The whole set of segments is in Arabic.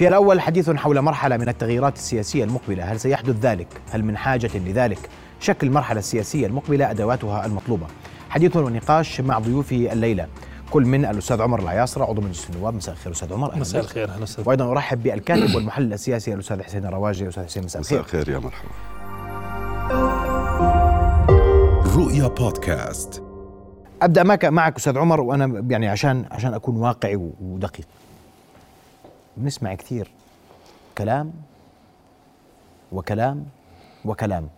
في الأول حديث حول مرحلة من التغييرات السياسية المقبلة. هل سيحدث ذلك؟ هل من حاجة لذلك؟ شكل المرحلة السياسية المقبلة أدواتها المطلوبة. حديث ونقاش مع ضيوفي الليلة. كل من الأستاذ عمر العياصره عضو مجلس النواب. مساء الخير أستاذ عمر. مساء الخير أهلا وسهلا وأيضا أرحب بالكاتب والمحلل السياسي الأستاذ حسين الرواجي. أستاذ حسين مساء الخير. مساء الخير يا مرحبا. رؤيا بودكاست. أبدأ معك معك أستاذ عمر وأنا يعني عشان عشان أكون واقعي ودقيق. بنسمع كثير كلام وكلام وكلام.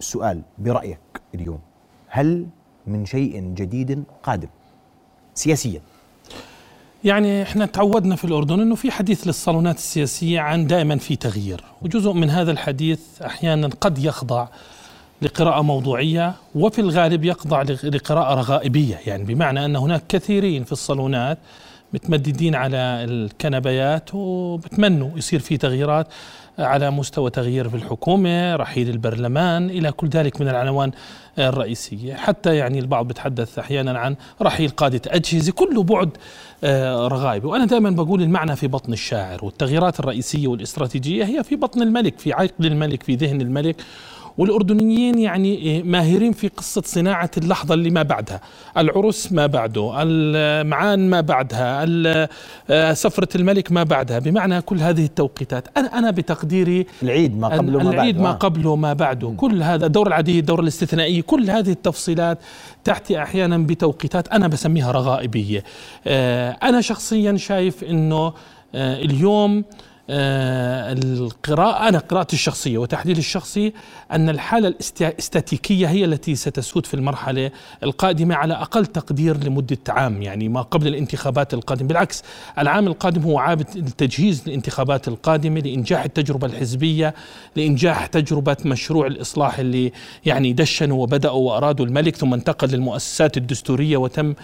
السؤال برأيك اليوم هل من شيء جديد قادم سياسيا؟ يعني إحنا تعودنا في الأردن إنه في حديث للصالونات السياسية عن دائما في تغيير وجزء من هذا الحديث أحيانا قد يخضع لقراءة موضوعية وفي الغالب يخضع لقراءة رغائبية يعني بمعنى أن هناك كثيرين في الصالونات متمددين على الكنبيات وبتمنوا يصير في تغييرات على مستوى تغيير في الحكومة رحيل البرلمان إلى كل ذلك من العناوين الرئيسية. حتى يعني البعض بتحدث أحيانا عن رحيل قادة أجهزة كله بعد آه، رغائبي وأنا دائما بقول المعنى في بطن الشاعر والتغييرات الرئيسية والإستراتيجية هي في بطن الملك في عقل الملك في ذهن الملك. والأردنيين يعني إيه، ماهرين في قصة صناعة اللحظة اللي ما بعدها. العرس ما بعده المعان ما بعدها آه، سفرة الملك ما بعدها. بمعنى كل هذه التوقيتات أنا أنا بتقديري العيد ما قبله ما العيد ما قبله ما بعده. كل هذا الدورة العادية الدورة الاستثنائية كل هذه التفصيلات تأتي أحيانا بتوقيتات أنا بسميها رغائبية. آه، أنا شخصيا شايف آه، اليوم آه، القراءة أنا قراءتي الشخصية وتحليلي الشخصي أن الحالة الاستاتيكية هي التي ستسود في المرحلة القادمة على أقل تقدير لمدة عام يعني ما قبل الانتخابات القادمة. بالعكس العام القادم هو عام التجهيز للانتخابات القادمة لإنجاح التجربة الحزبية لإنجاح تجربة مشروع الإصلاح اللي يعني دشنوا وبدأوا وأرادوا الملك ثم انتقل للمؤسسات الدستورية وتم آه،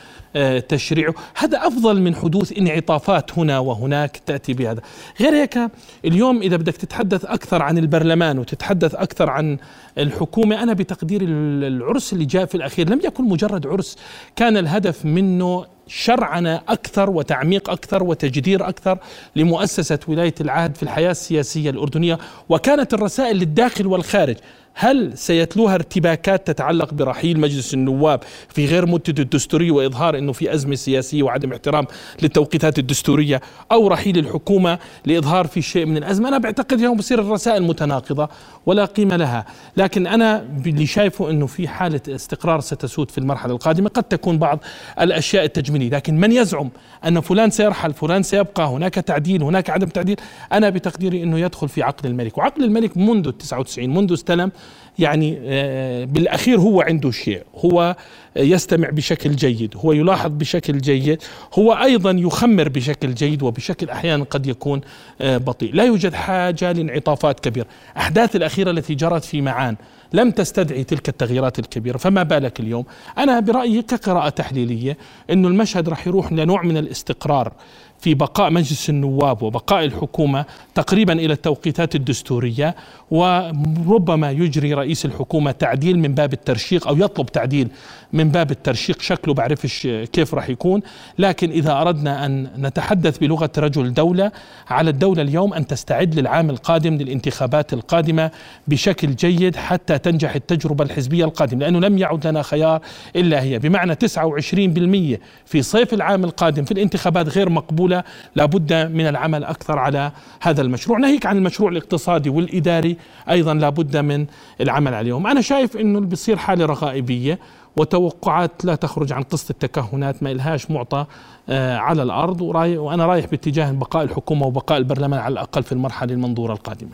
تشريعه هذا أفضل من حدوث انعطافات هنا وهناك تأتي بهذا. غير هيك اليوم إذا بدك تتحدث أكثر عن البرلمان وتتحدث أكثر عن الحكومة أنا بتقدير العرس اللي جاء في الأخير لم يكن مجرد عرس كان الهدف منه شرعنة أكثر وتعميق أكثر وتجدير أكثر لمؤسسة ولاية العهد في الحياة السياسية الأردنية وكانت الرسائل للداخل والخارج هل سيتلوها ارتباكات تتعلق برحيل مجلس النواب في غير مدته الدستورية وإظهار أنه في أزمة سياسية وعدم احترام للتوقيتات الدستورية أو رحيل الحكومة لإظهار في شيء من الأزمة؟ أنا بعتقد اليوم بصير الرسائل متناقضة ولا قيمة لها. لكن أنا اللي شايفه أنه في حالة استقرار ستسود في المرحلة القادمة. قد تكون بعض الأشياء التجميلية. لكن من يزعم أن فلان سيرحل فلان سيبقى هناك تعديل هناك عدم تعديل؟ أنا بتقديري أنه يدخل في عقل الملك. وعقل الملك منذ 99 منذ استلم يعني آه، بالأخير هو عنده شيء. هو يستمع بشكل جيد. هو يلاحظ بشكل جيد. هو أيضا يخمر بشكل جيد وبشكل أحيانا قد يكون آه، بطيء. لا يوجد حاجة لانعطافات كبيرة. أحداث الأخيرة التي جرت في معان لم تستدعي تلك التغييرات الكبيرة. فما بالك اليوم؟ أنا برأيي كقراءة تحليلية إنه المشهد راح يروح لنوع من الاستقرار. في بقاء مجلس النواب وبقاء الحكومة تقريبا إلى التوقيتات الدستورية وربما يجري رئيس الحكومة تعديل من باب الترشيق أو يطلب تعديل من باب الترشيق. شكله بعرفش كيف راح يكون لكن إذا أردنا أن نتحدث بلغة رجل دولة على الدولة اليوم أن تستعد للعام القادم للانتخابات القادمة بشكل جيد حتى تنجح التجربة الحزبية القادمة لأنه لم يعد لنا خيار إلا هي. بمعنى 29% في صيف العام القادم في الانتخابات غير مقبولة لابد من العمل أكثر على هذا المشروع. ناهيك عن المشروع الاقتصادي والإداري أيضا لابد من العمل عليهم أنا شايف إنه بيصير حالة رغائبية وتوقعات لا تخرج عن قصة التكهنات ما إلهاش معطى آه، على الأرض. وأنا رايح باتجاه بقاء الحكومة وبقاء البرلمان على الأقل في المرحلة المنظورة القادمة.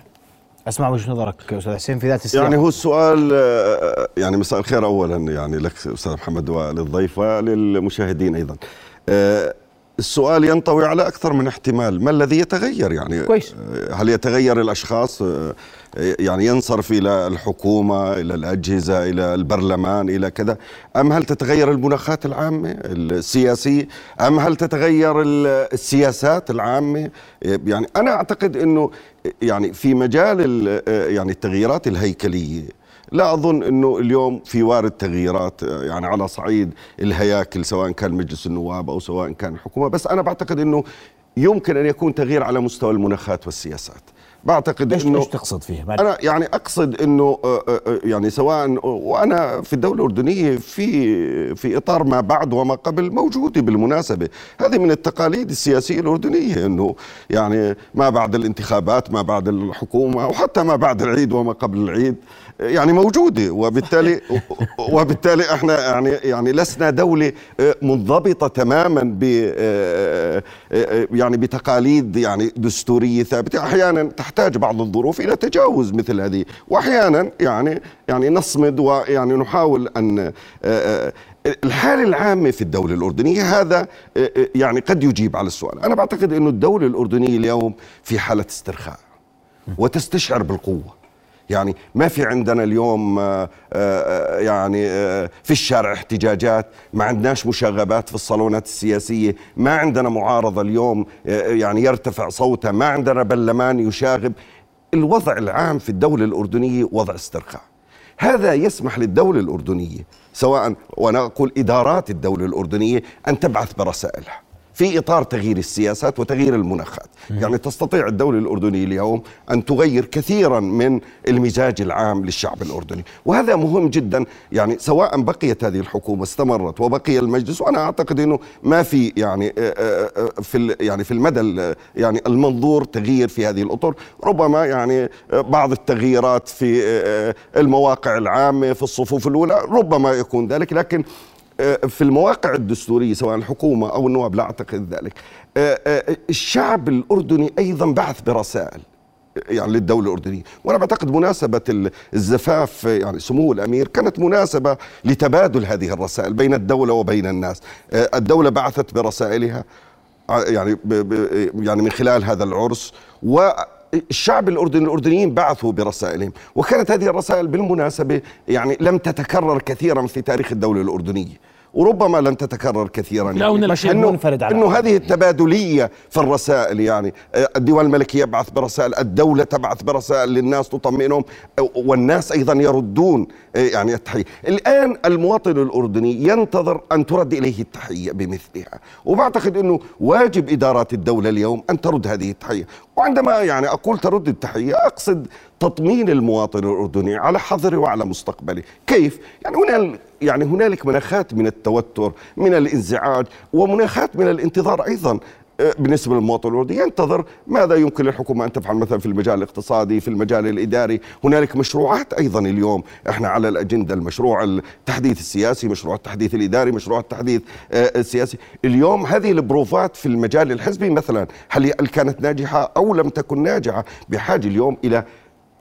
أسمع وجهة نظرك أستاذ حسين في ذات السياق. يعني هو السؤال آه، يعني مساء الخير اولا يعني لك أستاذ محمد وللضيف وللمشاهدين أيضا. آه، السؤال ينطوي على أكثر من احتمال. ما الذي يتغير يعني؟ كويس. هل يتغير الأشخاص؟ يعني ينصرف إلى الحكومة إلى الأجهزة إلى البرلمان إلى كذا. أم هل تتغير المناخات العامة السياسية؟ أم هل تتغير السياسات العامة؟ يعني أنا أعتقد إنه يعني في مجال يعني التغييرات الهيكلية. لا أظن إنه اليوم في وارد تغييرات يعني على صعيد الهياكل سواء كان مجلس النواب أو سواء كان الحكومة. بس أنا بعتقد إنه يمكن أن يكون تغيير على مستوى المناخات والسياسات. بعتقد إيش إنه إيش تقصد فيه؟ ما- أنا يعني أقصد إنه آه، آه، آه، يعني سواء وأنا في الدولة الأردنية في في إطار ما بعد وما قبل موجوده بالمناسبة. هذه من التقاليد السياسية الأردنية إنه يعني ما بعد الانتخابات ما بعد الحكومة وحتى ما بعد العيد وما قبل العيد يعني موجودة وبالتالي وبالتالي إحنا يعني يعني لسنا دولة آه، منضبطة تماما ب آه، آه، يعني بتقاليد يعني دستورية ثابتة. أحيانا تحتاج بعض الظروف إلى تجاوز مثل هذه. واحيانا يعني يعني نصمد ويعني نحاول أن الحالة العامة في الدولة الأردنية هذا يعني قد يجيب على السؤال. أنا بعتقد أن الدولة الأردنية اليوم في حالة استرخاء وتستشعر بالقوة. يعني ما في عندنا اليوم آه، آه، يعني آه، في الشارع احتجاجات ما عندناش مشاغبات في الصالونات السياسية ما عندنا معارضة اليوم يعني يرتفع صوتها ما عندنا برلمان يشاغب. الوضع العام في الدولة الأردنية وضع استرخاء. هذا يسمح للدولة الأردنية سواء وأنا أقول إدارات الدولة الأردنية أن تبعث برسائلها. في إطار تغيير السياسات وتغيير المناخات، يعني تستطيع الدولة الأردنية اليوم أن تغير كثيرا من المزاج العام للشعب الأردني، وهذا مهم جدا. يعني سواء بقيت هذه الحكومة استمرت وبقي المجلس وأنا أعتقد إنه ما في يعني آه، آه، آه، في يعني في المدى ال- يعني المنظور تغيير في هذه الأطر، ربما يعني بعض التغييرات في المواقع العامة في الصفوف الأولى ربما يكون ذلك. لكن في المواقع الدستورية سواء الحكومة أو النواب لا أعتقد ذلك. آه، آه، الشعب الأردني أيضا بعث برسائل يعني للدولة الأردنية. وأنا بعتقد مناسبة ال- الزفاف يعني سمو الأمير كانت مناسبة لتبادل هذه الرسائل بين الدولة وبين الناس. آه، الدولة بعثت برسائلها يعني يعني من خلال هذا العرس والشعب الاردني الأردنيين بعثوا برسائلهم وكانت هذه الرسائل بالمناسبة يعني لم تتكرر كثيرا في تاريخ الدولة الأردنية. وربما لن تتكرر كثيرا الآونة مش الأخيرة. منفرد على إنه هذه التبادلية في الرسائل يعني. آه، الديوان الملكي يبعث برسائل الدولة تبعث برسائل للناس تطمئنهم والناس أيضا يردون آه، يعني التحية. الآن المواطن الأردني ينتظر أن ترد إليه التحية بمثلها. وبعتقد إنه واجب إدارات الدولة اليوم أن ترد هذه التحية. وعندما يعني أقول ترد التحية أقصد تطمين المواطن الأردني على حظره وعلى مستقبله. كيف؟ يعني هنا يعني هنالك مناخات من التوتر من الانزعاج ومناخات من الانتظار أيضا. آه، بالنسبة للمواطن الاردني ينتظر ماذا يمكن للحكومة أن تفعل مثلا في المجال الاقتصادي في المجال الإداري. هنالك مشروعات أيضا اليوم. إحنا على الأجندة المشروع التحديث السياسي مشروع التحديث الإداري مشروع التحديث آه، السياسي. اليوم هذه البروفات في المجال الحزبي مثلا هل كانت ناجحة أو لم تكن ناجحة؟ بحاجة اليوم إلى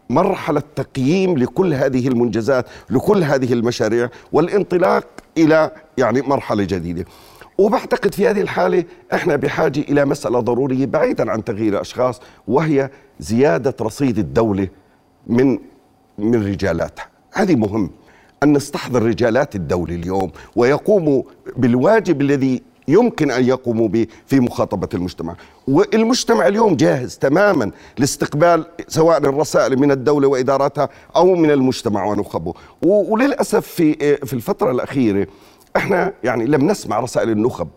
مرحلة تقييم لكل هذه المنجزات لكل هذه المشاريع والانطلاق إلى يعني مرحلة جديدة. وبعتقد في هذه الحالة إحنا بحاجة إلى مسألة ضرورية بعيدا عن تغيير الأشخاص وهي زيادة رصيد الدولة من من رجالاتها. هذه مهم. أن نستحضر رجالات الدولة اليوم ويقوموا بالواجب الذي يمكن أن يقوموا به في مخاطبة المجتمع. والمجتمع اليوم جاهز تماما لاستقبال سواء الرسائل من الدولة وإداراتها أو من المجتمع ونخبه. وللأسف في في الفترة الأخيرة إحنا يعني لم نسمع رسائل النخب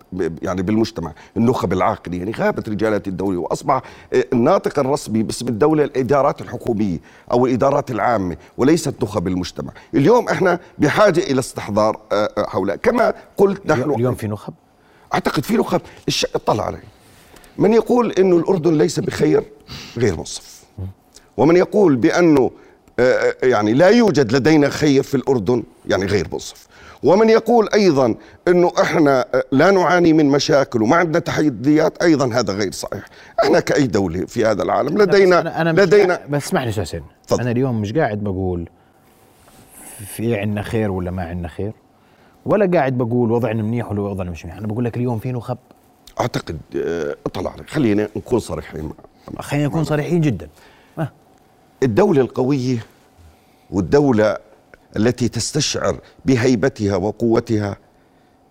يعني بالمجتمع النخب العاقلة يعني غابت رجالات الدولة وأصبح آه، الناطق الرسمي باسم الدولة الإدارات الحكومية أو الإدارات العامة وليست نخب المجتمع. اليوم إحنا بحاجة إلى استحضار آه، آه، هؤلاء. كما قلت نحن اليوم في نخب؟ أعتقد في نخب الش... اطلع علي. من يقول إنه الأردن ليس بخير غير منصف. ومن يقول بأنه آه، آه، يعني لا يوجد لدينا خير في الأردن يعني غير منصف. ومن يقول أيضا إنه إحنا آه، لا نعاني من مشاكل وما عندنا تحديات أيضا هذا غير صحيح. إحنا كأي دولة في هذا العالم لدينا أنا أنا لدينا بس اسمح لي تفضل. أنا اليوم مش قاعد بقول في عنا خير ولا ما عنا خير. ولا قاعد بقول وضعنا منيح ولا وضعنا مش منيح. أنا بقول لك اليوم في نخب. أعتقد آه، اطلع خلينا نكون صريحين. خلينا نكون صريحين جدا. الدولة القوية والدولة التي تستشعر بهيبتها وقوتها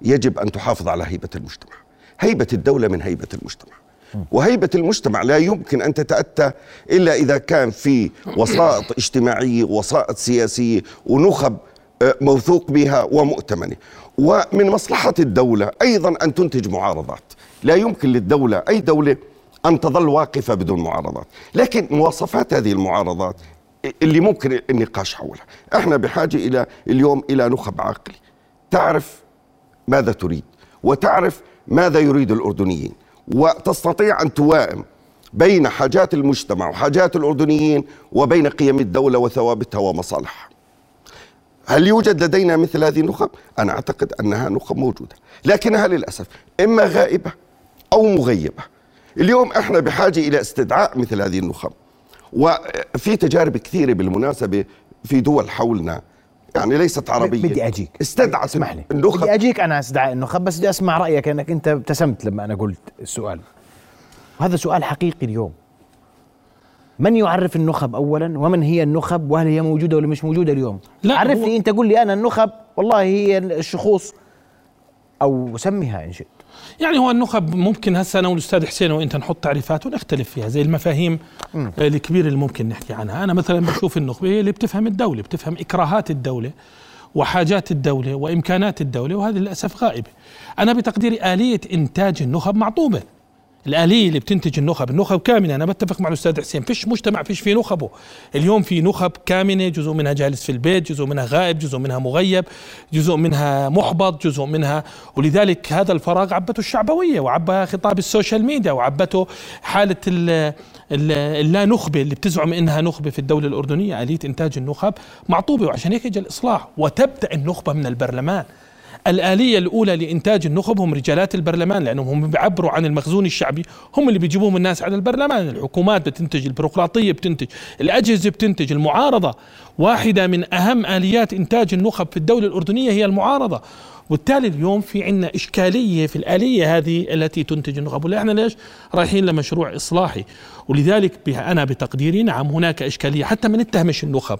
يجب أن تحافظ على هيبة المجتمع. هيبة الدولة من هيبة المجتمع. وهيبة المجتمع لا يمكن أن تتأتى إلا إذا كان في وسائط اجتماعية وسائط سياسية ونخب موثوق بها ومؤتمنة. ومن مصلحة الدولة أيضا أن تنتج معارضات. لا يمكن للدولة أي دولة أن تظل واقفة بدون معارضات. لكن مواصفات هذه المعارضات اللي ممكن النقاش حولها. إحنا بحاجة إلى اليوم إلى نخب عاقل تعرف ماذا تريد وتعرف ماذا يريد الأردنيين. وتستطيع أن توائم بين حاجات المجتمع وحاجات الأردنيين وبين قيم الدولة وثوابتها ومصالحها. هل يوجد لدينا مثل هذه النخب؟ أنا أعتقد أنها نخب موجودة لكنها للأسف إما غائبة أو مغيبة. اليوم إحنا بحاجة إلى استدعاء مثل هذه النخب وفي تجارب كثيرة بالمناسبة في دول حولنا يعني ليست عربية. بدي أجيك. استدعت اسمح لي. النخب. بدي أجيك أنا استدعاء النخب بس بدي أسمع رأيك أنك أنت ابتسمت لما أنا قلت السؤال. وهذا سؤال حقيقي اليوم. من يعرف النخب اولا؟ ومن هي النخب؟ وهل هي موجودة ولا مش موجودة اليوم؟ لا، عرف هو- لي أنت قل لي أنا النخب والله هي الشخوص. أو سميها إن شئت. يعني هو النخب ممكن هسه أنا والأستاذ حسين وإنت نحط تعريفات ونختلف فيها زي المفاهيم آه، الكبيره اللي ممكن نحكي عنها. أنا مثلا بشوف النخبه هي اللي بتفهم الدولة بتفهم إكراهات الدولة وحاجات الدولة وإمكانات الدولة وهذه للأسف غائبه أنا بتقديري آلية إنتاج النخب معطوبة. الآلية اللي بتنتج النخب. النخب كامنة. أنا بتفق مع الأستاذ حسين. فيش مجتمع فيش فيه نخبه. اليوم في نخب كامنة. جزء منها جالس في البيت جزء منها غائب جزء منها مغيب جزء منها محبط جزء منها ولذلك هذا الفراغ عبته الشعبوية وعبها خطاب ال social media وعبته حالة ال ال- اللا نخبة اللي بتزعم إنها نخبة في الدولة الأردنية. آلية إنتاج النخب معطوبة وعشان هيك اجى الإصلاح. وتبدأ النخبة من البرلمان. الآلية الأولى لإنتاج النخب هم رجالات البرلمان لأنهم هم بيعبروا عن المخزون الشعبي هم اللي بيجيبوهم الناس على البرلمان. الحكومات بتنتج البيروقراطية بتنتج الأجهزة بتنتج المعارضة. واحدة من أهم آليات إنتاج النخب في الدولة الأردنية هي المعارضة. وبالتالي اليوم في عندنا إشكالية في الآلية هذه التي تنتج النخب. ولا إحنا ليش رايحين لمشروع إصلاحي؟ ولذلك أنا بتقديري نعم هناك إشكالية حتى ما نتهمش النخب.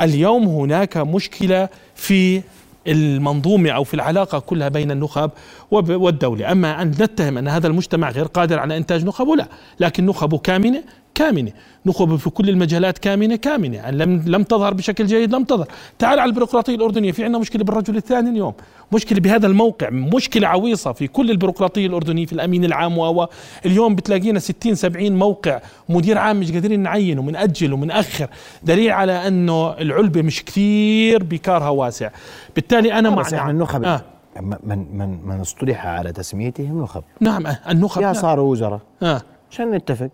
اليوم هناك مشكلة في المنظومة أو في العلاقة كلها بين النخب والدولة. أما أن نتهم أن هذا المجتمع غير قادر على إنتاج نخبه لا لكن نخبه كامنة كامنة. نخبه في كل المجالات كامنة كامنة. أن لم لم تظهر بشكل جيد لم تظهر. تعال على البيروقراطية الأردنية. في عندنا مشكلة بالرجل الثاني اليوم. مشكلة بهذا الموقع. مشكلة عويصة في كل البيروقراطية الأردنية في الأمين العام و اليوم بتلاقينا 60 70 موقع مدير عام مش قادرين نعينه بنأجل وبنأخر دليل على أنه العلبة مش كثير بكارها واسع. بالتالي أنا مع بس إحنا النخب. آه. من من من من اصطلح على تسميتهم نخب نعم آه، النخب يا نعم. صاروا وزراء. آه. عشان نتفق.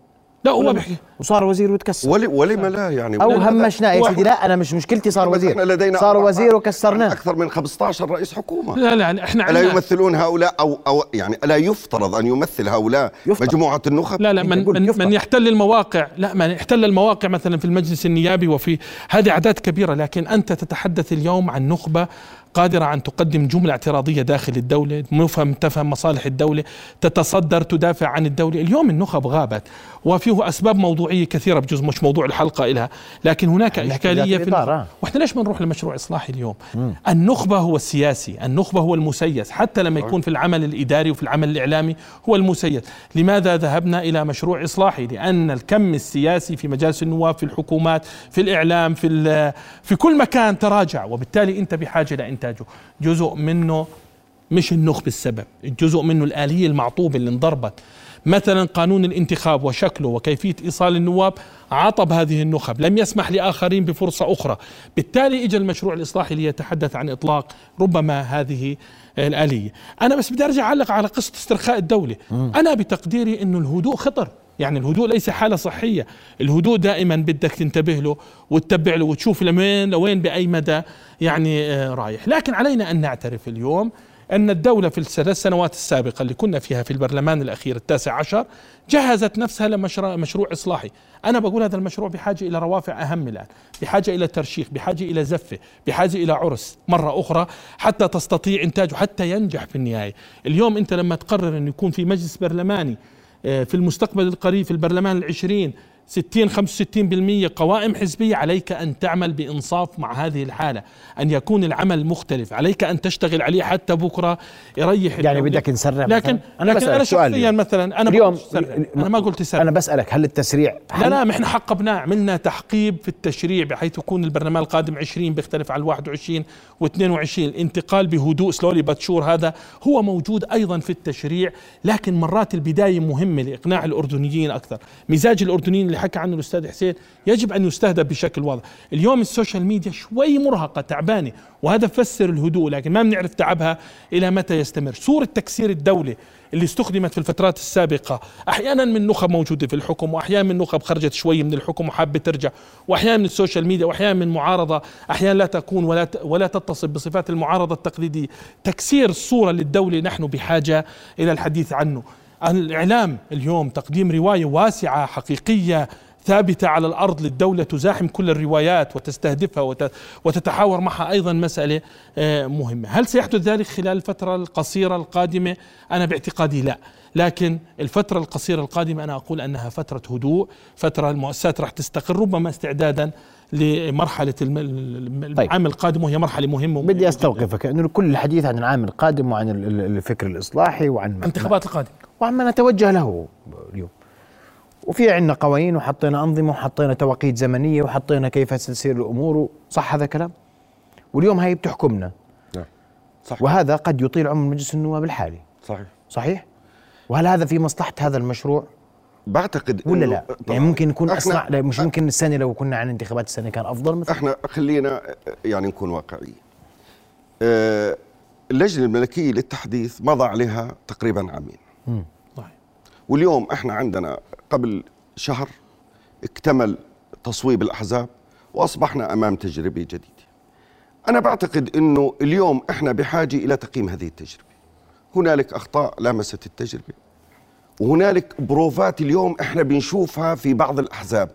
لا هو بيحكي. وصار وزير وتكسر. ولي ولم لا يعني أو همشنا يا. سيدي لا أنا مش مشكلتي صار بس إحنا وزير. لدينا صار وزير وكسرناه. أكثر من 15 رئيس حكومة. لا لا لا، إحنا ألا يمثلون هؤلاء أو أو يعني ألا يفترض أن يمثل هؤلاء يفترض. مجموعة النخب؟ لا لا أنت من من, يفترض. من يحتل المواقع. لا من يحتل المواقع مثلا في المجلس النيابي وفي هذه أعداد كبيرة لكن أنت تتحدث اليوم عن نخبة قادرة أن تقدم جملة اعتراضية داخل الدولة مفهم تفهم مصالح الدولة تتصدر تدافع عن الدولة. اليوم النخب غابت وفيه أسباب موضوعية كثيرة بجزء مش موضوع الحلقة إلها. لكن هناك نحكي إشكالية في النخب. آه. وإحنا ليش ما نروح لمشروع إصلاحي اليوم؟ النخبة هو السياسي النخبة هو المسيس. حتى لما يكون في العمل الإداري وفي العمل الإعلامي هو المسيس. لماذا ذهبنا إلى مشروع إصلاحي؟ لأن الكم السياسي في مجالس النواب في الحكومات في الإعلام في, في كل مكان تراجع. وبالتالي أنت بحاجة لإنتاجه جزء منه مش النخب السبب الجزء منه الآلية المعطوبة اللي انضربت. مثلا قانون الانتخاب وشكله وكيفية إيصال النواب عطب هذه النخب لم يسمح لآخرين بفرصة أخرى. بالتالي إجا المشروع الإصلاحي ليتحدث عن إطلاق ربما هذه الآلية. أنا بس بدي أرجع أعلق على قصة استرخاء الدولة. أنا بتقديري أنه الهدوء خطر. يعني الهدوء ليس حالة صحية. الهدوء دائما بدك تنتبه له وتتبع له وتشوف لوين لوين بأي مدى يعني آه، رايح. لكن علينا أن نعترف اليوم أن الدولة في الثلاث سنوات السابقة اللي كنا فيها في البرلمان الأخير التاسع عشر جهزت نفسها لمشروع مشروع إصلاحي. أنا بقول هذا المشروع بحاجة إلى روافع أهم الآن بحاجة إلى ترشيخ بحاجة إلى زفة بحاجة إلى عرس مرة أخرى حتى تستطيع إنتاجه حتى ينجح في النهاية. اليوم أنت لما تقرر أن يكون في مجلس برلماني في المستقبل القريب في البرلمان العشرين 60 65% قوائم حزبية عليك أن تعمل بإنصاف مع هذه الحالة أن يكون العمل مختلف عليك أن تشتغل عليه حتى بكرة يريح يعني. بدك نسرع لكن مثلاً؟ أنا, لكن أنا شخصيا مثلا أنا اليوم أنا ما قلت سرع. أنا بسألك هل التسريع لا لا إحنا حقبناه عملنا تحقيب في التشريع بحيث يكون البرلمان القادم 20 بيختلف عن 21 و22 الانتقال بهدوء slowly but sure هذا هو موجود أيضا في التشريع لكن مرات البداية مهمة لإقناع الأردنيين أكثر. مزاج الأردنيين اللي حكى عنه الأستاذ حسين يجب أن يستهدف بشكل واضح. اليوم ال social media شوي مرهقة تعبانة وهذا فسر الهدوء لكن ما بنعرف تعبها إلى متى يستمر. صورة تكسير الدولة اللي استخدمت في الفترات السابقة أحيانا من نخب موجودة في الحكم وأحيانا من نخب خرجت شوي من الحكم وحابة ترجع وأحيانا من ال social media وأحيانا من معارضة أحيانا لا تكون ولا ولا تتصف بصفات المعارضة التقليدية. تكسير الصورة للدولة نحن بحاجة إلى الحديث عنه. الإعلام اليوم تقديم رواية واسعة حقيقية ثابتة على الأرض للدولة تزاحم كل الروايات وتستهدفها وت- وتتحاور معها أيضا مسألة آه، مهمة. هل سيحدث ذلك خلال الفترة القصيرة القادمة؟ أنا باعتقادي لا. لكن الفترة القصيرة القادمة أنا أقول أنها فترة هدوء فترة المؤسسات راح تستقر ربما استعدادا لمرحلة طيب. العام القادم وهي مرحلة مهمة بدي أستوقفك انه كل الحديث عن العام القادم وعن ال- ال- الفكر الإصلاحي وعن الانتخابات القادمة وعن ما نتوجه له اليوم. وفي عندنا قوانين وحطينا أنظمة وحطينا توقيت زمنية وحطينا كيف ستسير الأمور. صح هذا كلام واليوم هي بتحكمنا. نعم. صح. وهذا قد يطيل عمر مجلس النواب الحالي. صحيح. صحيح؟ وهل هذا في مصلحة هذا المشروع؟ بعتقد ولا لا؟ يعني ممكن اسرع لا مش ممكن السنة لو كنا عن انتخابات السنة كان أفضل مثلا؟ إحنا خلينا يعني نكون واقعيين. آه، اللجنة الملكية للتحديث مضى عليها تقريبا عامين. صحيح. واليوم إحنا عندنا قبل شهر اكتمل تصويب الأحزاب وأصبحنا أمام تجربة جديدة. أنا بعتقد إنه اليوم إحنا بحاجة إلى تقييم هذه التجربة. هنالك أخطاء لامست التجربة. وهنالك بروفات اليوم إحنا بنشوفها في بعض الأحزاب.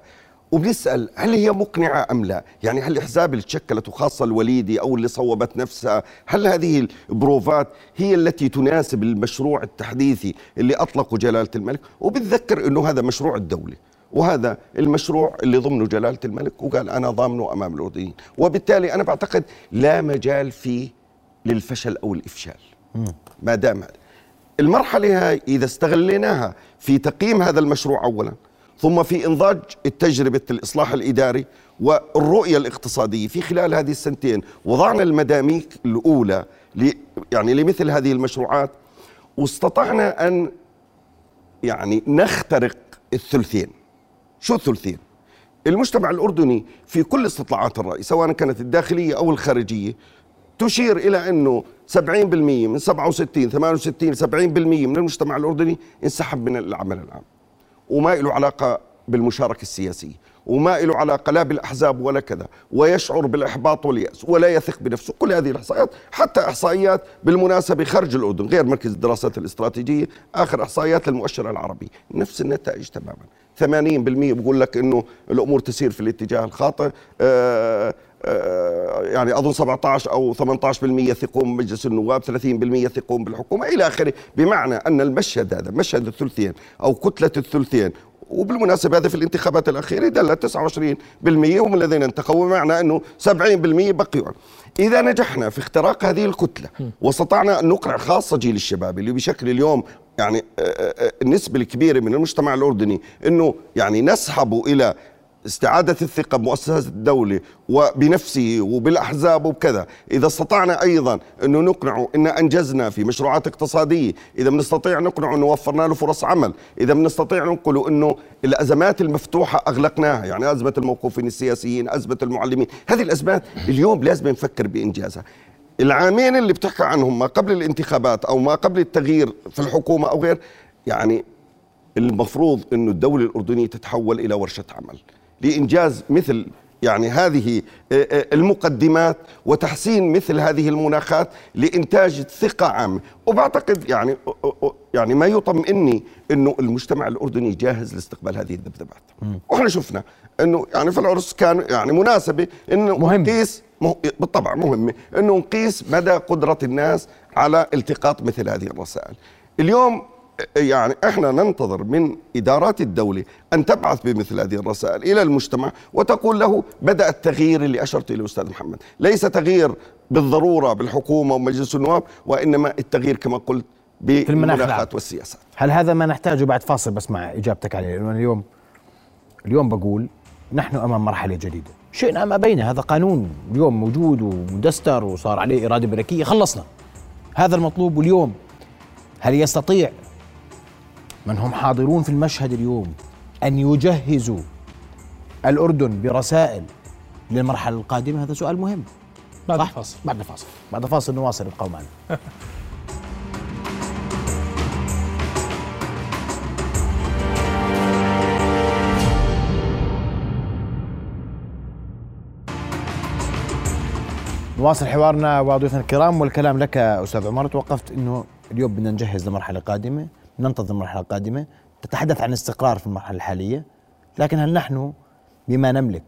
وبنسأل هل هي مقنعة أم لا؟ يعني هل الاحزاب اللي تشكلت وخاصه الوليدي أو اللي صوبت نفسها، هل هذه البروفات هي التي تناسب المشروع التحديثي اللي اطلقه جلالة الملك؟ وبتذكر إنه هذا مشروع الدولة. وهذا المشروع اللي ضمنه جلالة الملك وقال أنا ضامنه أمام الاردنيين، وبالتالي أنا بعتقد لا مجال فيه للفشل أو الإفشال. ما دام. المرحلة هاي إذا استغليناها في تقييم هذا المشروع أولا ثم في إنضاج التجربة الإصلاح الإداري والرؤية الاقتصادية. في خلال هذه السنتين وضعنا المداميك الأولى ل يعني لمثل هذه المشروعات واستطعنا أن يعني نخترق الثلثين. شو الثلثين؟ المجتمع الأردني في كل استطلاعات الرأي سواء كانت الداخلية أو الخارجية تشير إلى أنه 70% من 67 68 70% من المجتمع الأردني انسحب من العمل العام. وما له علاقة بالمشاركة السياسية وما له علاقة لا بالأحزاب ولا كذا ويشعر بالإحباط واليأس ولا يثق بنفسه كل هذه الإحصائيات حتى إحصائيات بالمناسبة خارج الأردن غير مركز الدراسات الاستراتيجية آخر إحصائيات للمؤشر العربي. نفس النتائج تماما. 80% بقول لك إنه الأمور تسير في الاتجاه الخاطئ آه يعني أظن 17 أو 18% يثقون بمجلس النواب 30% يثقون بالحكومة إلى آخره. بمعنى أن المشهد هذا مشهد الثلثين أو كتلة الثلثين وبالمناسبة هذا في الانتخابات الأخيرة دل 29% هم الذين انتخبوا بمعنى أنه 70% بقيوا. إذا نجحنا في اختراق هذه الكتلة واستطعنا أن نقنع خاصة جيل الشباب اللي بشكل اليوم يعني آه، آه، النسبة الكبيرة من المجتمع الأردني أنه يعني نسحب إلى استعادة الثقة بمؤسسات الدولة وبنفسه وبالأحزاب وبكذا. إذا استطعنا أيضا أنه نقنعه أن أنجزنا في مشروعات اقتصادية إذا بنستطيع نقنعه أنه وفرنا له فرص عمل إذا بنستطيع ننقله أنه الأزمات المفتوحة أغلقناها يعني أزمة الموقوفين السياسيين أزمة المعلمين هذه الأزمات اليوم لازم نفكر بإنجازها. العامين اللي بتحكى عنهم ما قبل الانتخابات أو ما قبل التغيير في الحكومة أو غير يعني المفروض إنه الدولة الأردنية تتحول إلى ورشة عمل. لإنجاز مثل يعني هذه آه، آه، المقدمات وتحسين مثل هذه المناخات لإنتاج ثقة عامة. وبعتقد يعني يعني ما يطمئني إنه المجتمع الأردني جاهز لاستقبال هذه الذبذبات. وإحنا شفنا إنه يعني في العرس كان يعني مناسبة إنه مهم. نقيس مه- بالطبع مهمه إنه نقيس مدى قدرة الناس على التقاط مثل هذه الرسائل. اليوم يعني إحنا ننتظر من ادارات الدولة ان تبعث بمثل هذه الرسائل إلى المجتمع وتقول له بدأ التغيير اللي اشرت اليه أستاذ محمد، ليس تغيير بالضرورة بالحكومة ومجلس النواب وإنما التغيير كما قلت. بالمناخات والسياسات. هل هذا ما نحتاجه بعد فاصل؟ بسمع إجابتك عليه لأنه اليوم اليوم بقول نحن أمام مرحلة جديدة. شئنا ما بين هذا قانون اليوم موجود ومدستر وصار عليه إرادة ملكية خلصنا. هذا المطلوب واليوم هل يستطيع من هم حاضرون في المشهد اليوم أن يجهزوا الأردن برسائل للمرحلة القادمة. هذا سؤال مهم. بعد صح؟ الفاصل. بعد فاصل بعد فاصل نواصل ابقوا معنا نواصل حوارنا وضيوفنا الكرام والكلام لك أستاذ عمر. توقفت إنه اليوم بدنا نجهز لمرحلة قادمة. ننتظر مرحلة قادمة تتحدث عن استقرار في المرحلة الحالية لكن هل نحن بما نملك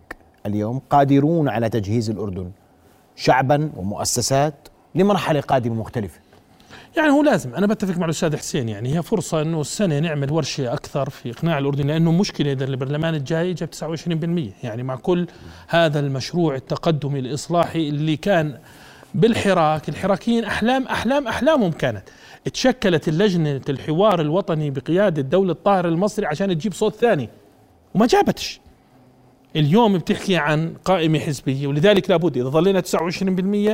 اليوم قادرون على تجهيز الأردن شعبا ومؤسسات لمرحلة قادمة مختلفة؟ يعني هو لازم. أنا بتفق مع الأستاذ حسين يعني هي فرصة إنه السنة نعمل ورشة أكثر في إقناع الأردن لأنه مشكلة إذا البرلمان الجاي جاب 29% يعني مع كل هذا المشروع التقدمي الإصلاحي اللي كان بالحراك الحراكيين أحلام أحلام أحلامهم كانت. تشكلت اللجنة الحوار الوطني بقيادة دولة طاهر المصري عشان تجيب صوت ثاني. وما جابتش. اليوم بتحكي عن قائمة حزبية ولذلك لابد إذا ظلينا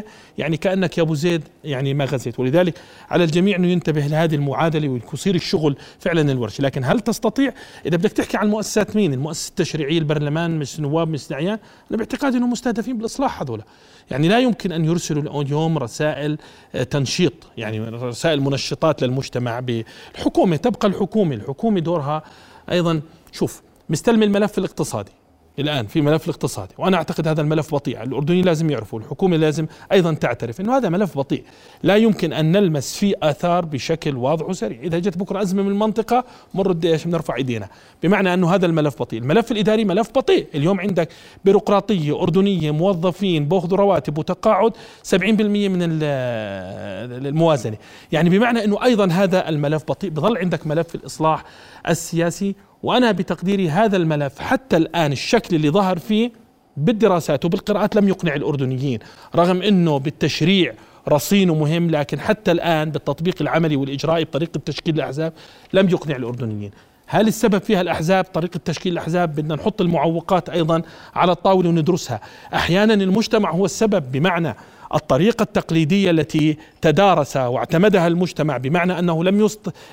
29% يعني كأنك يا أبو زيد يعني ما غزيت. ولذلك على الجميع أنه ينتبه لهذه المعادلة ويصير الشغل فعلا الورش. لكن هل تستطيع؟ إذا بدك تحكي عن المؤسسات مين؟ المؤسسة التشريعية البرلمان مش نواب مش دعيان أنا باعتقادي أنهم مستهدفين بالإصلاح هذول يعني لا يمكن أن يرسلوا اليوم رسائل آه، تنشيط يعني رسائل منشطات للمجتمع بالحكومة تبقى الحكومة الحكومة دورها أيضا. شوف مستلم الملف الاقتصادي. الآن في ملف الاقتصادي وأنا أعتقد هذا الملف بطيء الأردنيين لازم يعرفوا الحكومة لازم أيضا تعترف إنه هذا ملف بطيء. لا يمكن أن نلمس فيه آثار بشكل واضح وسريع. إذا جت بكرة أزمة من المنطقة مر إيش بنرفع إيدينا. بمعنى أنه هذا الملف بطيء. الملف الإداري ملف بطيء. اليوم عندك بيروقراطية أردنية موظفين باخذوا رواتب وتقاعد 70% من ال- الموازنة. يعني بمعنى أنه أيضا هذا الملف بطيء. بظل عندك ملف الإصلاح السياسي وأنا بتقديري هذا الملف حتى الآن الشكل اللي ظهر فيه بالدراسات وبالقراءات لم يقنع الأردنيين رغم إنه بالتشريع رصينه مهم لكن حتى الآن بالتطبيق العملي والإجرائي بطريقة تشكيل الأحزاب لم يقنع الأردنيين. هل السبب فيها الأحزاب؟ طريقة تشكيل الأحزاب بدنا نحط المعوقات أيضا على الطاولة وندرسها. أحيانا المجتمع هو السبب بمعنى الطريقة التقليدية التي تدارس واعتمدها المجتمع بمعنى أنه لم.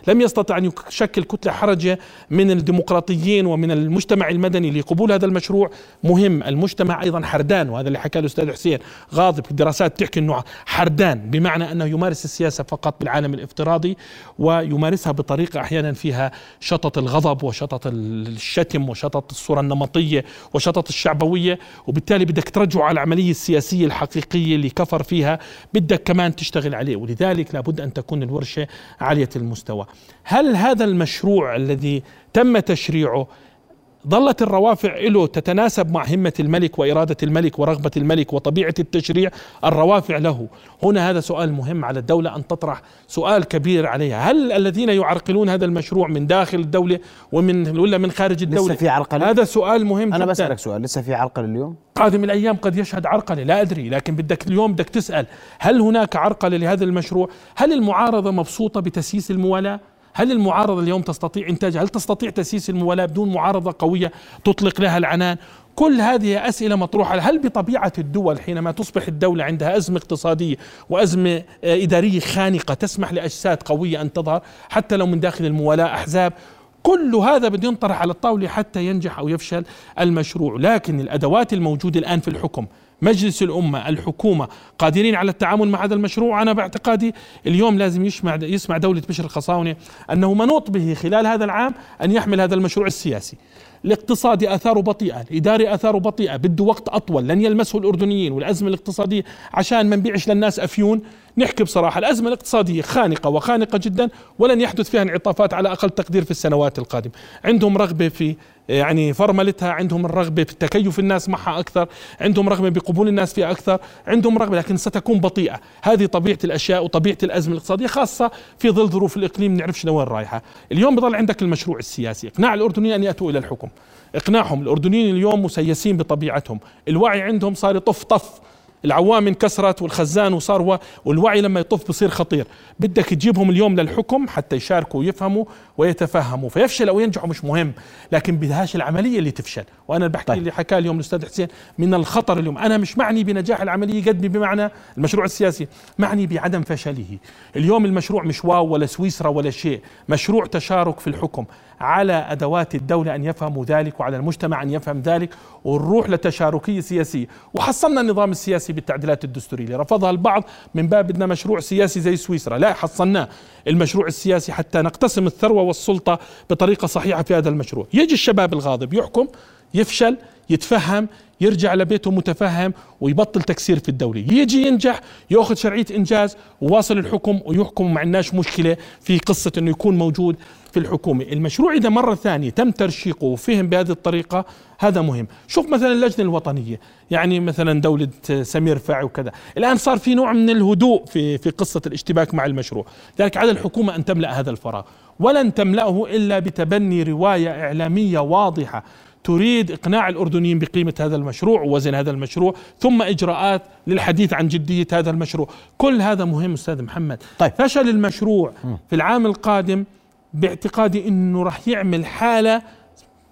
لم يستطع أن يشكل كتلة حرجة من الديمقراطيين ومن المجتمع المدني لقبول هذا المشروع مهم المجتمع أيضا حردان وهذا اللي حكى الأستاذ حسين غاضب الدراسات تحكي أنه حردان بمعنى أنه يمارس السياسة فقط بالعالم الافتراضي ويمارسها بطريقة أحيانا فيها شطط الغضب وشطط الشتم وشطط الصورة النمطية وشطط الشعبوية وبالتالي بدك ترجعه على العملية السياسية الحقيقية اللي كفر فيها بدك كمان تشتغل عليه ولذلك لابد أن تكون الورشة عالية المستوى. هل هذا المشروع الذي تم تشريعه ظلت الروافع له تتناسب مع همة الملك وإرادة الملك ورغبة الملك وطبيعة التشريع الروافع له هنا هذا سؤال مهم على الدولة أن تطرح سؤال كبير عليها هل الذين يعرقلون هذا المشروع من داخل الدولة ومن ولا من خارج الدولة في عرقلة؟ هذا سؤال مهم أنا جداً. بسألك سؤال لسه في عرقله اليوم قادم الأيام قد يشهد عرقلة لا أدري لكن بدك اليوم بدك تسأل هل هناك عرقلة لهذا المشروع؟ هل المعارضة مبسوطة بتسييس الموالاة؟ هل المعارضة اليوم تستطيع انتاجها؟ هل تستطيع تسييس الموالاه بدون معارضة قوية تطلق لها العنان؟ كل هذه أسئلة مطروحة هل بطبيعة الدول حينما تصبح الدولة عندها أزمة اقتصادية وأزمة آه، إدارية خانقة تسمح لأجساد قوية أن تظهر حتى لو من داخل الموالاه أحزاب كل هذا بده ينطرح على الطاولة حتى ينجح أو يفشل المشروع لكن الأدوات الموجودة الآن في الحكم مجلس الأمة الحكومة قادرين على التعامل مع هذا المشروع؟ أنا باعتقادي اليوم لازم يسمع يسمع دولة بشر الخصاونة أنه منوط به خلال هذا العام أن يحمل هذا المشروع السياسي. الاقتصادي آثاره بطيئة، الإداري آثاره بطيئة، بده وقت أطول، لن يلمسه الأردنيين والأزمة الاقتصادية عشان ما نبيعش للناس أفيون، نحكي بصراحة الأزمة الاقتصادية خانقة وخانقة جدا ولن يحدث فيها انعطافات على أقل تقدير في السنوات القادمة، عندهم رغبة في يعني فرملتها عندهم الرغبه في تكيف الناس معها أكثر عندهم رغبة بقبول الناس فيها أكثر عندهم رغبة لكن ستكون بطيئة. هذه طبيعة الأشياء وطبيعة الأزمة الاقتصادية خاصة في ظل ظروف الإقليم نعرفش لوين رايحة. اليوم بضل عندك المشروع السياسي إقناع الأردنيين أن يأتوا إلى الحكم. إقناعهم الأردنيين اليوم مسيسين بطبيعتهم. الوعي عندهم صار يطف طف. العوام انكسرت والخزان وصار والوعي لما يطف بصير خطير. بدك تجيبهم اليوم للحكم حتى يشاركوا ويفهموا ويتفهموا فيفشل أو ينجحوا مش مهم لكن بدهاش العملية اللي تفشل. وأنا بحكي طيب. اللي حكاه اليوم الأستاذ حسين من الخطر اليوم. أنا مش معني بنجاح العملية قد بمعنى المشروع السياسي. معني بعدم فشله. اليوم المشروع مش واو ولا سويسرا ولا شيء. مشروع تشارك في الحكم على أدوات الدولة أن يفهموا ذلك وعلى المجتمع أن يفهم ذلك ونروح لتشاركية سياسية. وحصلنا النظام السياسي بالتعديلات الدستورية اللي رفضها البعض من باب بدنا مشروع سياسي زي سويسرا. لا حصلناه المشروع السياسي حتى نقتسم الثروة والسلطة بطريقة صحيحة في هذا المشروع. يجي الشباب الغاضب يحكم يفشل يتفهم يرجع لبيته متفهم ويبطل تكسير في الدولة. يجي ينجح ياخذ شرعية إنجاز وواصل الحكم ويحكم ما عندناش مشكلة في قصة أنه يكون موجود في الحكومة. المشروع إذا مرة ثانية تم ترشيقه وفهم بهذه الطريقة هذا مهم. شوف مثلا اللجنة الوطنية يعني مثلا دولة سمير فاعي وكذا. الآن صار في نوع من الهدوء في, في قصة الاشتباك مع المشروع. لذلك على الحكومة أن تملأ هذا الفراغ. ولن تملأه إلا بتبني رواية إعلامية واضحة. تريد إقناع الأردنيين بقيمة هذا المشروع ووزن هذا المشروع ثم إجراءات للحديث عن جدية هذا المشروع. كل هذا مهم أستاذ محمد. طيب. فشل المشروع في العام القادم باعتقادي إنه راح يعمل حالة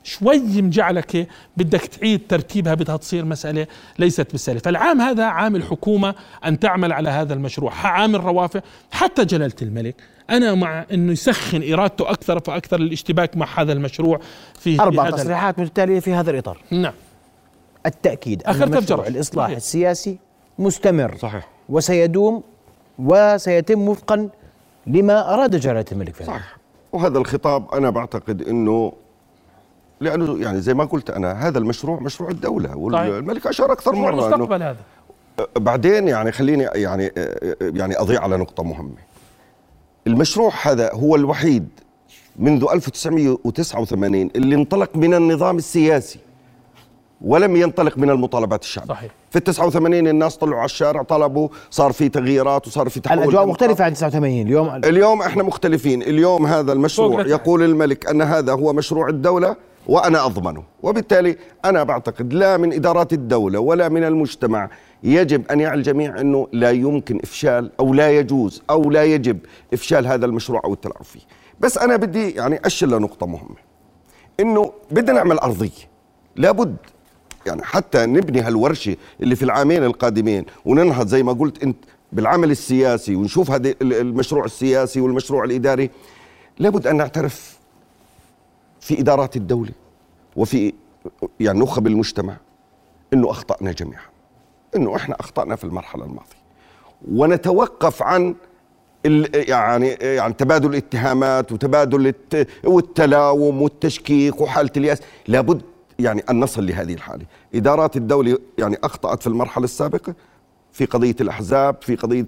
شوي مجعلك بدك تعيد ترتيبها بدها تصير مسألة ليست بالسهلة فالعام هذا عام الحكومة أن تعمل على هذا المشروع. عام الروافع. حتى جلالة الملك أنا مع أنه يسخن إرادته أكثر فأكثر للاشتباك مع هذا المشروع في أربع تصريحات متتالية في هذا الإطار. نعم. التأكيد أن مشروع الإصلاح صحيح. السياسي مستمر صحيح. وسيدوم وسيتم وفقا لما أراد جلالة الملك فعلا صح وهذا الخطاب أنا بعتقد أنه لأنه يعني زي ما قلت أنا هذا المشروع مشروع الدولة والملك أشار أكثر مرة المستقبل هذا. بعدين يعني خليني يعني يعني أضيع على نقطة مهمة. المشروع هذا هو الوحيد منذ 1989 اللي انطلق من النظام السياسي ولم ينطلق من المطالبات الشعبية. صحيح. في ال 89 الناس طلعوا على الشارع طلبوا صار في تغييرات وصار في تحول الأجواء مختلفة عن 89 اليوم اليوم إحنا مختلفين. اليوم هذا المشروع يقول الملك أن هذا هو مشروع الدولة. وأنا أضمنه. وبالتالي أنا بعتقد لا من إدارات الدولة ولا من المجتمع يجب أن يعي الجميع أنه لا يمكن إفشال أو لا يجوز أو لا يجب إفشال هذا المشروع أو التلاعب فيه. بس أنا بدي يعني أشر لنقطة مهمة. إنه بدنا نعمل أرضية. لابد يعني حتى نبني هالورشة اللي في العامين القادمين وننهض زي ما قلت أنت بالعمل السياسي ونشوف هذا المشروع السياسي والمشروع الإداري. لابد أن نعترف في إدارات الدولة وفي يعني نخب المجتمع إنه أخطأنا جميعا إنه إحنا أخطأنا في المرحلة الماضية. ونتوقف عن يعني يعني تبادل الاتهامات وتبادل والتلاوم والتشكيك وحالة الياس. لابد يعني أن نصل لهذه الحالة. إدارات الدولة يعني أخطأت في المرحلة السابقة في قضية الأحزاب في قضية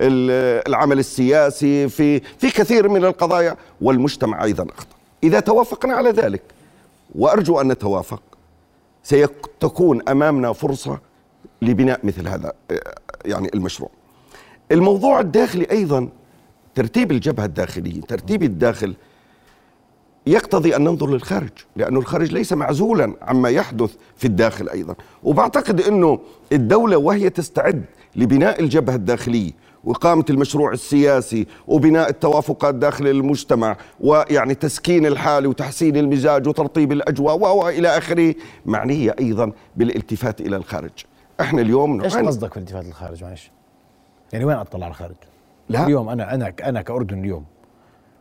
العمل السياسي في في كثير من القضايا والمجتمع أيضا أخطأ. إذا توافقنا على ذلك. وأرجو أن نتوافق. سيكون أمامنا فرصة لبناء مثل هذا يعني المشروع. الموضوع الداخلي أيضا ترتيب الجبهة الداخليه ترتيب الداخل يقتضي أن ننظر للخارج لأنه الخارج ليس معزولا عما يحدث في الداخل أيضا. وبعتقد إنه الدولة وهي تستعد لبناء الجبهة الداخلية وإقامة المشروع السياسي وبناء التوافقات داخل المجتمع ويعني تسكين الحال وتحسين المزاج وترطيب الأجواء وإلى آخره معنية أيضا بالالتفات إلى الخارج. إحنا اليوم إيش قصدك في الالتفات للخارج معلش؟ يعني وين أطلع على الخارج؟ لا. اليوم أنا أنا أنا كأردن اليوم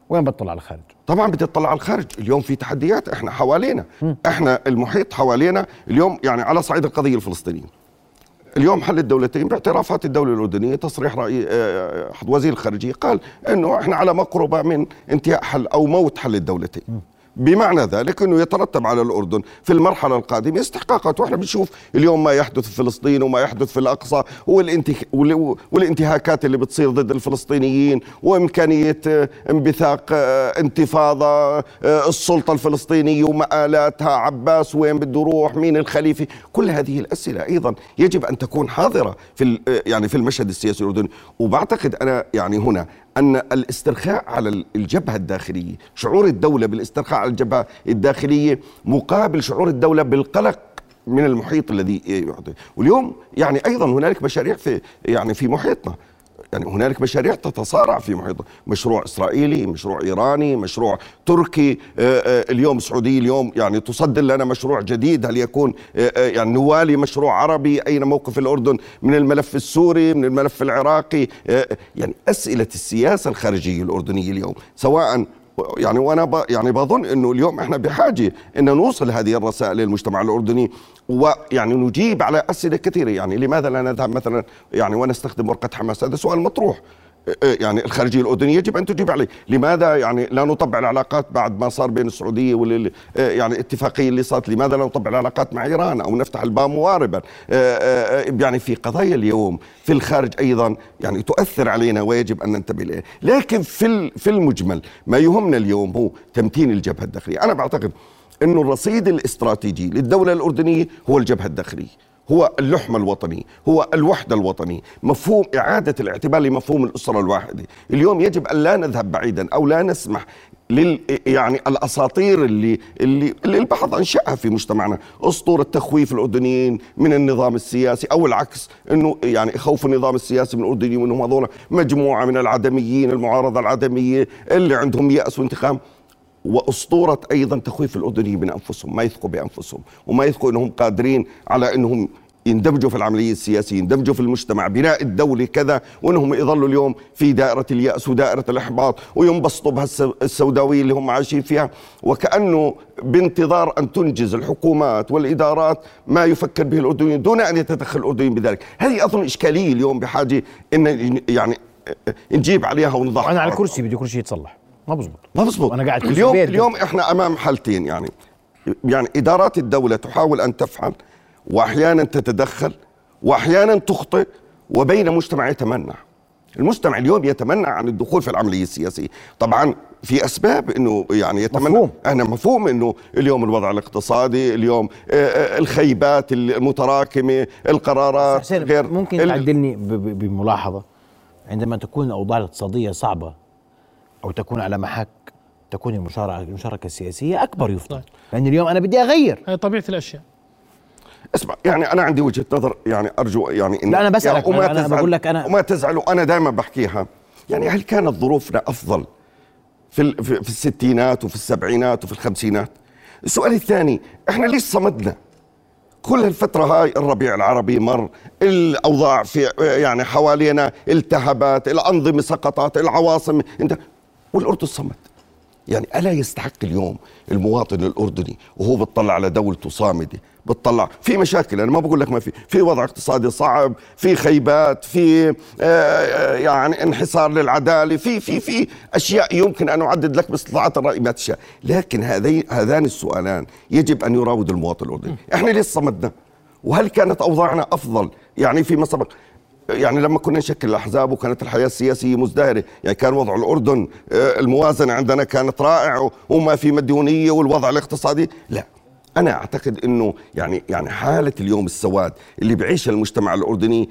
وين بطلع على الخارج؟ طبعا بتطلع على الخارج. اليوم في تحديات إحنا حوالينا. إحنا المحيط حوالينا اليوم يعني على صعيد القضية الفلسطينية. اليوم حل الدولتين باعترافات الدولة الأردنية تصريح رأي آه، آه، وزير الخارجية قال أنه إحنا على مقربة من انتهاء حل أو موت حل الدولتين. بمعنى ذلك إنه يترتب على الأردن في المرحلة القادمة استحقاقات. وإحنا بنشوف اليوم ما يحدث في فلسطين وما يحدث في الأقصى والانتهاكات اللي بتصير ضد الفلسطينيين وإمكانية آه، انبثاق آه، انتفاضة آه، السلطة الفلسطينية ومآلاتها عباس وين بده يروح مين الخليفة. كل هذه الأسئلة أيضا يجب أن تكون حاضرة في يعني في المشهد السياسي الأردني. وبعتقد أنا يعني هنا أن الاسترخاء على الجبهة الداخلية، شعور الدولة بالاسترخاء على الجبهة الداخلية مقابل شعور الدولة بالقلق من المحيط الذي يعطي، واليوم يعني أيضا هنالك مشاريع في يعني في محيطنا. يعني هنالك مشاريع تتصارع في محيطنا مشروع إسرائيلي مشروع إيراني مشروع تركي. آه، آه، اليوم السعودية اليوم يعني تصدر لنا مشروع جديد. هل يكون آه، يعني نوالي مشروع عربي؟ أين موقف الأردن؟ من الملف السوري من الملف العراقي؟ يعني أسئلة السياسة الخارجية الأردنية اليوم سواء يعني وأنا ب يعني بظن انه اليوم إحنا بحاجة ان نوصل هذه الرسائل للمجتمع الأردني ويعني نجيب على أسئلة كثيرة. يعني لماذا لا نذهب مثلا يعني ونستخدم ورقة حماس؟ هذا سؤال مطروح. يعني الخارجية الأردنية يجب أن تجيب عليه، لماذا يعني لا نطبع العلاقات بعد ما صار بين السعودية وال يعني الاتفاقيه اللي صارت، لماذا لا نطبع العلاقات مع إيران أو نفتح الباب مواربا؟ يعني في قضايا اليوم في الخارج أيضا يعني تؤثر علينا ويجب أن ننتبه لها، لكن في في المجمل ما يهمنا اليوم هو تمتين الجبهة الداخلية، أنا بعتقد إنه الرصيد الاستراتيجي للدولة الأردنية هو الجبهة الداخلية. هو اللحم الوطني هو الوحدة الوطنية مفهوم إعادة الاعتبار لمفهوم الأسرة الواحدة. اليوم يجب أن لا نذهب بعيدا أو لا نسمح لل يعني الأساطير اللي اللي اللي البعض أنشأها في مجتمعنا، أسطورة تخويف الأردنيين من النظام السياسي أو العكس إنه يعني يخوف النظام السياسي من الأردنيين وإنهم هذول مجموعة من العدميين، المعارضة العدمية اللي عندهم يأس وانتقام، وأسطورة أيضا تخويف الاردنيين من أنفسهم، ما يثقوا بأنفسهم وما يثقوا إنهم قادرين على إنهم يندمجوا في العملية السياسية يندمجوا في المجتمع بناء الدولة كذا وإنهم يظلوا اليوم في دائرة اليأس ودائرة الإحباط وينبسطوا بهالسوداوية اللي هم عايشين فيها. وكأنه بانتظار أن تنجز الحكومات والإدارات ما يفكر به الأردنيين دون أن يتدخل الأردنيين بذلك. هذه أظن إشكالية اليوم بحاجة أن يعني نجيب عليها ونضحك وأنا على الكرسي بدي شيء يتصلح. ما بزبط. ما بزبط. أنا قاعد اليوم بيت. اليوم إحنا أمام حالتين يعني. يعني إدارات الدولة تحاول أن تفعل واحيانا تتدخل واحيانا تخطئ وبين مجتمع يتمنع. المجتمع اليوم يتمنع عن الدخول في العملية السياسية. طبعا في أسباب إنه يعني يتمنى مفهوم. أنا مفهوم إنه اليوم الوضع الاقتصادي اليوم آه، آه، الخيبات المتراكمة القرارات غير ممكن تعدلني بملاحظة؟ عندما تكون الأوضاع الاقتصادية صعبة أو تكون على محك تكون المشاركة المشاركة السياسية أكبر يفضل. نعم. لأن اليوم أنا بدي أغير. هي طبيعة الأشياء. اسمع يعني أنا عندي وجهة نظر يعني أرجو يعني إن لا، أنا بسألك، يعني وما تزعل بقول لك أنا- وما تزعلوا أنا دائما بحكيها. يعني هل كانت ظروفنا أفضل في ال- في في الستينات وفي السبعينات وفي الخمسينات؟ السؤال الثاني إحنا ليش صمدنا؟ كل الفترة هاي الربيع العربي مر الأوضاع في يعني حوالينا التهبات الأنظمة سقطت العواصم أنت والأردن صمد يعني ألا يستحق اليوم المواطن الأردني وهو بتطلع على دولته صامدة بتطلع. في مشاكل أنا ما بقول لك ما في. في وضع اقتصادي صعب في خيبات في آه، آه، يعني انحسار للعدالة في في في أشياء يمكن أن أعدد لك باستطاعات الرأي ما تشاء. لكن هذين هذان السؤالان يجب أن يراود المواطن الأردني. إحنا ليش صمدنا؟ وهل كانت أوضاعنا أفضل؟ يعني فيما سبق يعني لما كنا نشكل الأحزاب وكانت الحياة السياسية مزدهرة، يعني كان وضع الأردن آه، الموازنة عندنا كانت رائعة وما في مديونية والوضع الاقتصادي، لا أنا أعتقد إنه يعني يعني حالة اليوم السواد اللي بيعيشها المجتمع الأردني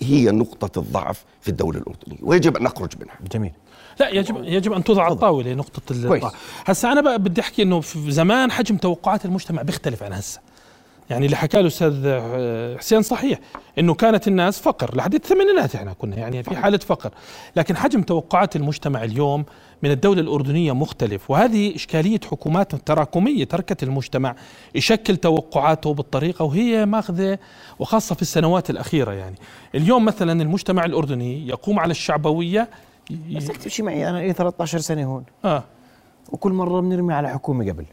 هي نقطة الضعف في الدولة الأردنية، ويجب أن نخرج منها. جميل. لا يجب يجب أن توضع على الطاولة نقطة. الضعف. هسا أنا بقى بدي أحكي إنه في زمان حجم توقعات المجتمع بيختلف عن هسه يعني اللي حكى له أستاذ آه، حسين صحيح إنه كانت الناس فقر. لحد الثمانينات إحنا كنا يعني في حالة فقر. لكن حجم توقعات المجتمع اليوم من الدولة الأردنية مختلف. وهذه إشكالية حكومات تراكمية تركت المجتمع يشكل توقعاته بالطريقة وهي ماخذة وخاصة في السنوات الأخيرة يعني. اليوم مثلا المجتمع الأردني يقوم على الشعبوية بس تمشي معي أنا لي 13 سنة هون. آه. وكل مرة بنرمي على حكومة قبل.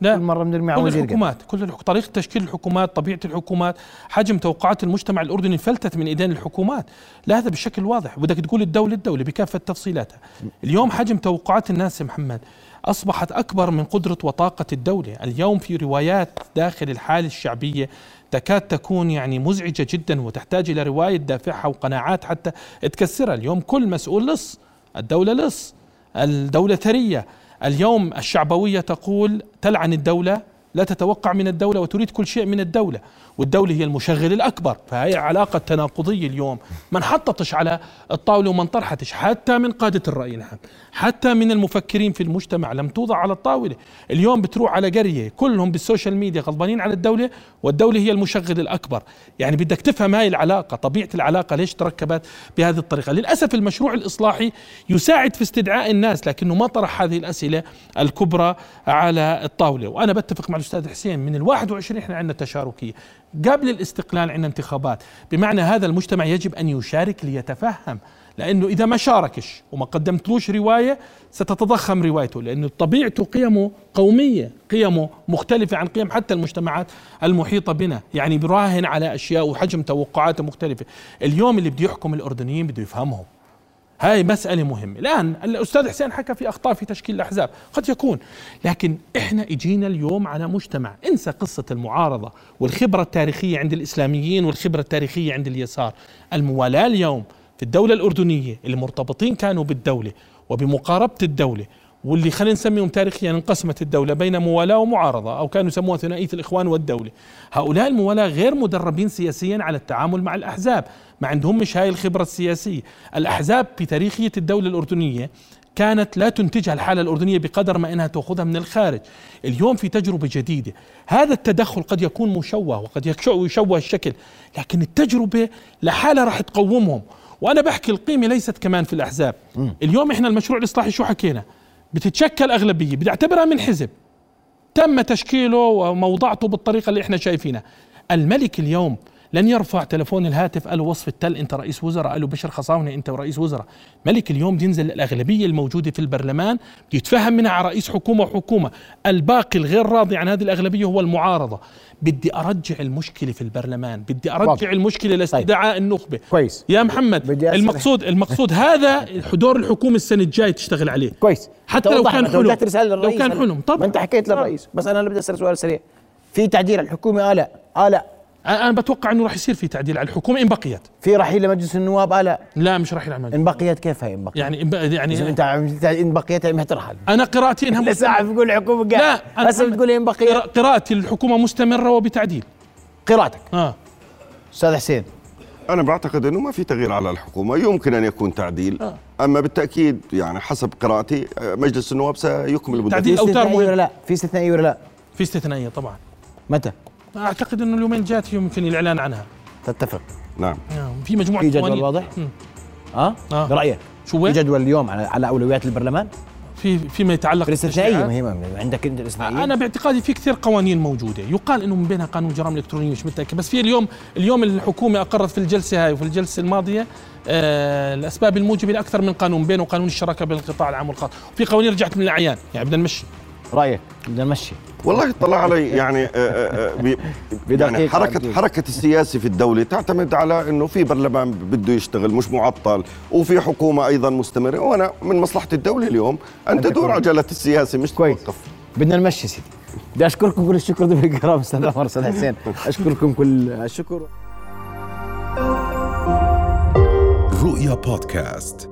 لا. كل مرة بنرمي على كل وزير الحكومات كل الحك... طريقة تشكيل الحكومات طبيعة الحكومات حجم توقعات المجتمع الأردني فلتت من إيدين الحكومات. لا هذا بشكل واضح. بدك تقول الدولة الدولة بكافة تفصيلاتها. اليوم حجم توقعات الناس يا محمد أصبحت أكبر من قدرة وطاقة الدولة. اليوم في روايات داخل الحالة الشعبية تكاد تكون يعني مزعجة جدا وتحتاج إلى رواية دافعها وقناعات حتى تكسرها. اليوم كل مسؤول لص. الدولة لص. الدولة ثرية. اليوم الشعبوية تقول تلعن الدولة لا تتوقع من الدولة وتريد كل شيء من الدولة. والدولة هي المشغل الأكبر فهي علاقة تناقضية اليوم. ما انحطتش على الطاولة وما انطرحتش حتى من قادة الرأي العام حتى من المفكرين في المجتمع لم توضع على الطاولة. اليوم بتروح على قرية كلهم بال social media غضبانين على الدولة والدولة هي المشغل الأكبر. يعني بدك تفهم هاي العلاقة طبيعة العلاقة ليش تركبت بهذه الطريقة. للأسف المشروع الإصلاحي يساعد في استدعاء الناس لكنه ما طرح هذه الأسئلة الكبرى على الطاولة. وأنا بتفق مع الأستاذ حسين من الواحد وعشرين إحنا عندنا تشاركية. قبل الاستقلال عندنا انتخابات. بمعنى هذا المجتمع يجب أن يشارك ليتفهم لأنه إذا ما شاركش وما قدمتلوش رواية ستتضخم روايته لأنه طبيعته قيمه قومية قيمه مختلفة عن قيم حتى المجتمعات المحيطة بنا. يعني براهن على أشياء وحجم توقعاته مختلفة. اليوم اللي بده يحكم الأردنيين بده يفهمهم. هاي مسألة مهمة. الآن الأستاذ حسين حكى في أخطاء في تشكيل الأحزاب. قد يكون. لكن إحنا إجينا اليوم على مجتمع. انسى قصة المعارضة والخبرة التاريخية عند الإسلاميين والخبرة التاريخية عند اليسار. الموالاة اليوم في الدولة الأردنية اللي مرتبطين كانوا بالدولة وبمقاربة الدولة. واللي خلينا نسميهم تاريخيا انقسمت الدولة بين موالاة ومعارضة أو كانوا يسموها ثنائية الإخوان والدولة. هؤلاء الموالاة غير مدربين سياسيا على التعامل مع الأحزاب ما عندهم مش هاي الخبرة السياسية الأحزاب في تاريخية الدولة الأردنية كانت لا تنتجها الحالة الأردنية بقدر ما إنها تأخذها من الخارج. اليوم في تجربة جديدة. هذا التدخل قد يكون مشوه وقد يشوه الشكل لكن التجربة لحالها راح تقومهم. وأنا بحكي القيمة ليست كمان في الأحزاب. اليوم إحنا المشروع الإصلاحي شو حكينا؟ بتتشكل أغلبية بدي أعتبرها من حزب. تم تشكيله وموضعته بالطريقة اللي إحنا شايفينها. الملك اليوم لن يرفع تلفون الهاتف قال له وصف التل. انت رئيس وزراء. قال له بشر خصاونة انت رئيس وزراء. ملك اليوم بينزل الأغلبية الموجودة في البرلمان بيتفهم منها على رئيس حكومة وحكومة. الباقي الغير راضي عن هذه الأغلبية هو المعارضة. بدي أرجع المشكلة في البرلمان. بدي أرجع واضح. المشكلة لاستدعاء طيب. النخبة. كويس. يا محمد المقصود المقصود هذا دور الحكومة السنة الجاية تشتغل عليه. كويس. حتى لو كان حلم. لو كان حلم. طبعا. ما أنت حكيت للرئيس. بس أنا بدي أسأل سؤال سريع. في تعديل الحكومة؟ آه لا. آه لا. أنا بتوقع إنه راح يصير في تعديل على الحكومة. إن بقيت. في رحيل لمجلس النواب؟ آه لا. لا مش رحيل على إن بقيت كيف هي إن بقيت؟ يعني يعني أنت إن بقيت يعني ترحل. أنا قراءتي إنها لسه عم بقول الحكومة لا هسه بتقول إن بقيت؟ قراءتي الحكومة مستمرة وبتعديل. قراءتك؟ آه. أستاذ حسين. أنا بعتقد إنه ما في تغيير على الحكومة. يمكن أن يكون تعديل. آه. أما بالتأكيد يعني حسب قراءتي آه، مجلس النواب سيكمل تعديل اوتار ولا لا؟ في استثنائيه ولا لا؟ في استثنائية طبعا. متى؟ أعتقد أنه اليومين الجات يمكن الإعلان عنها. تتفق. نعم. نعم في مجموعة في جدول واضح؟ آه, آه. برأيك؟ شو في جدول اليوم على على أولويات البرلمان؟ في فيما يتعلق بالاستثنائيه ما عندك أنت الاستثنائيه أنا باعتقادي في كثير قوانين موجودة. يقال إنه من بينها قانون الجرائم الالكترونيه مش متأكد. بس في اليوم اليوم الحكومة أقرت في الجلسة هاي وفي الجلسة الماضية آه الأسباب الموجبة لأكثر من قانون بينه وقانون الشراكة بين القطاع العام والخاص. وفي قوانين رجعت من الأعيان. يعني بدنا نمشي. رأيك؟ بدنا نمشي. والله اطلع علي يعني آه، آه، آه، يعني حركة حركة السياسي في الدولة تعتمد على إنه في برلمان بده يشتغل مش معطل وفي حكومة أيضا مستمرة. وأنا من مصلحة الدولة اليوم أن تدور عجله السياسة مش كويس. توقف. بدنا نمشي سيدي. بدي أشكركم كل الشكر ضيف الكرام أستاذ عمر أستاذ حسين. أشكركم كل الشكر. رؤيا بودكاست.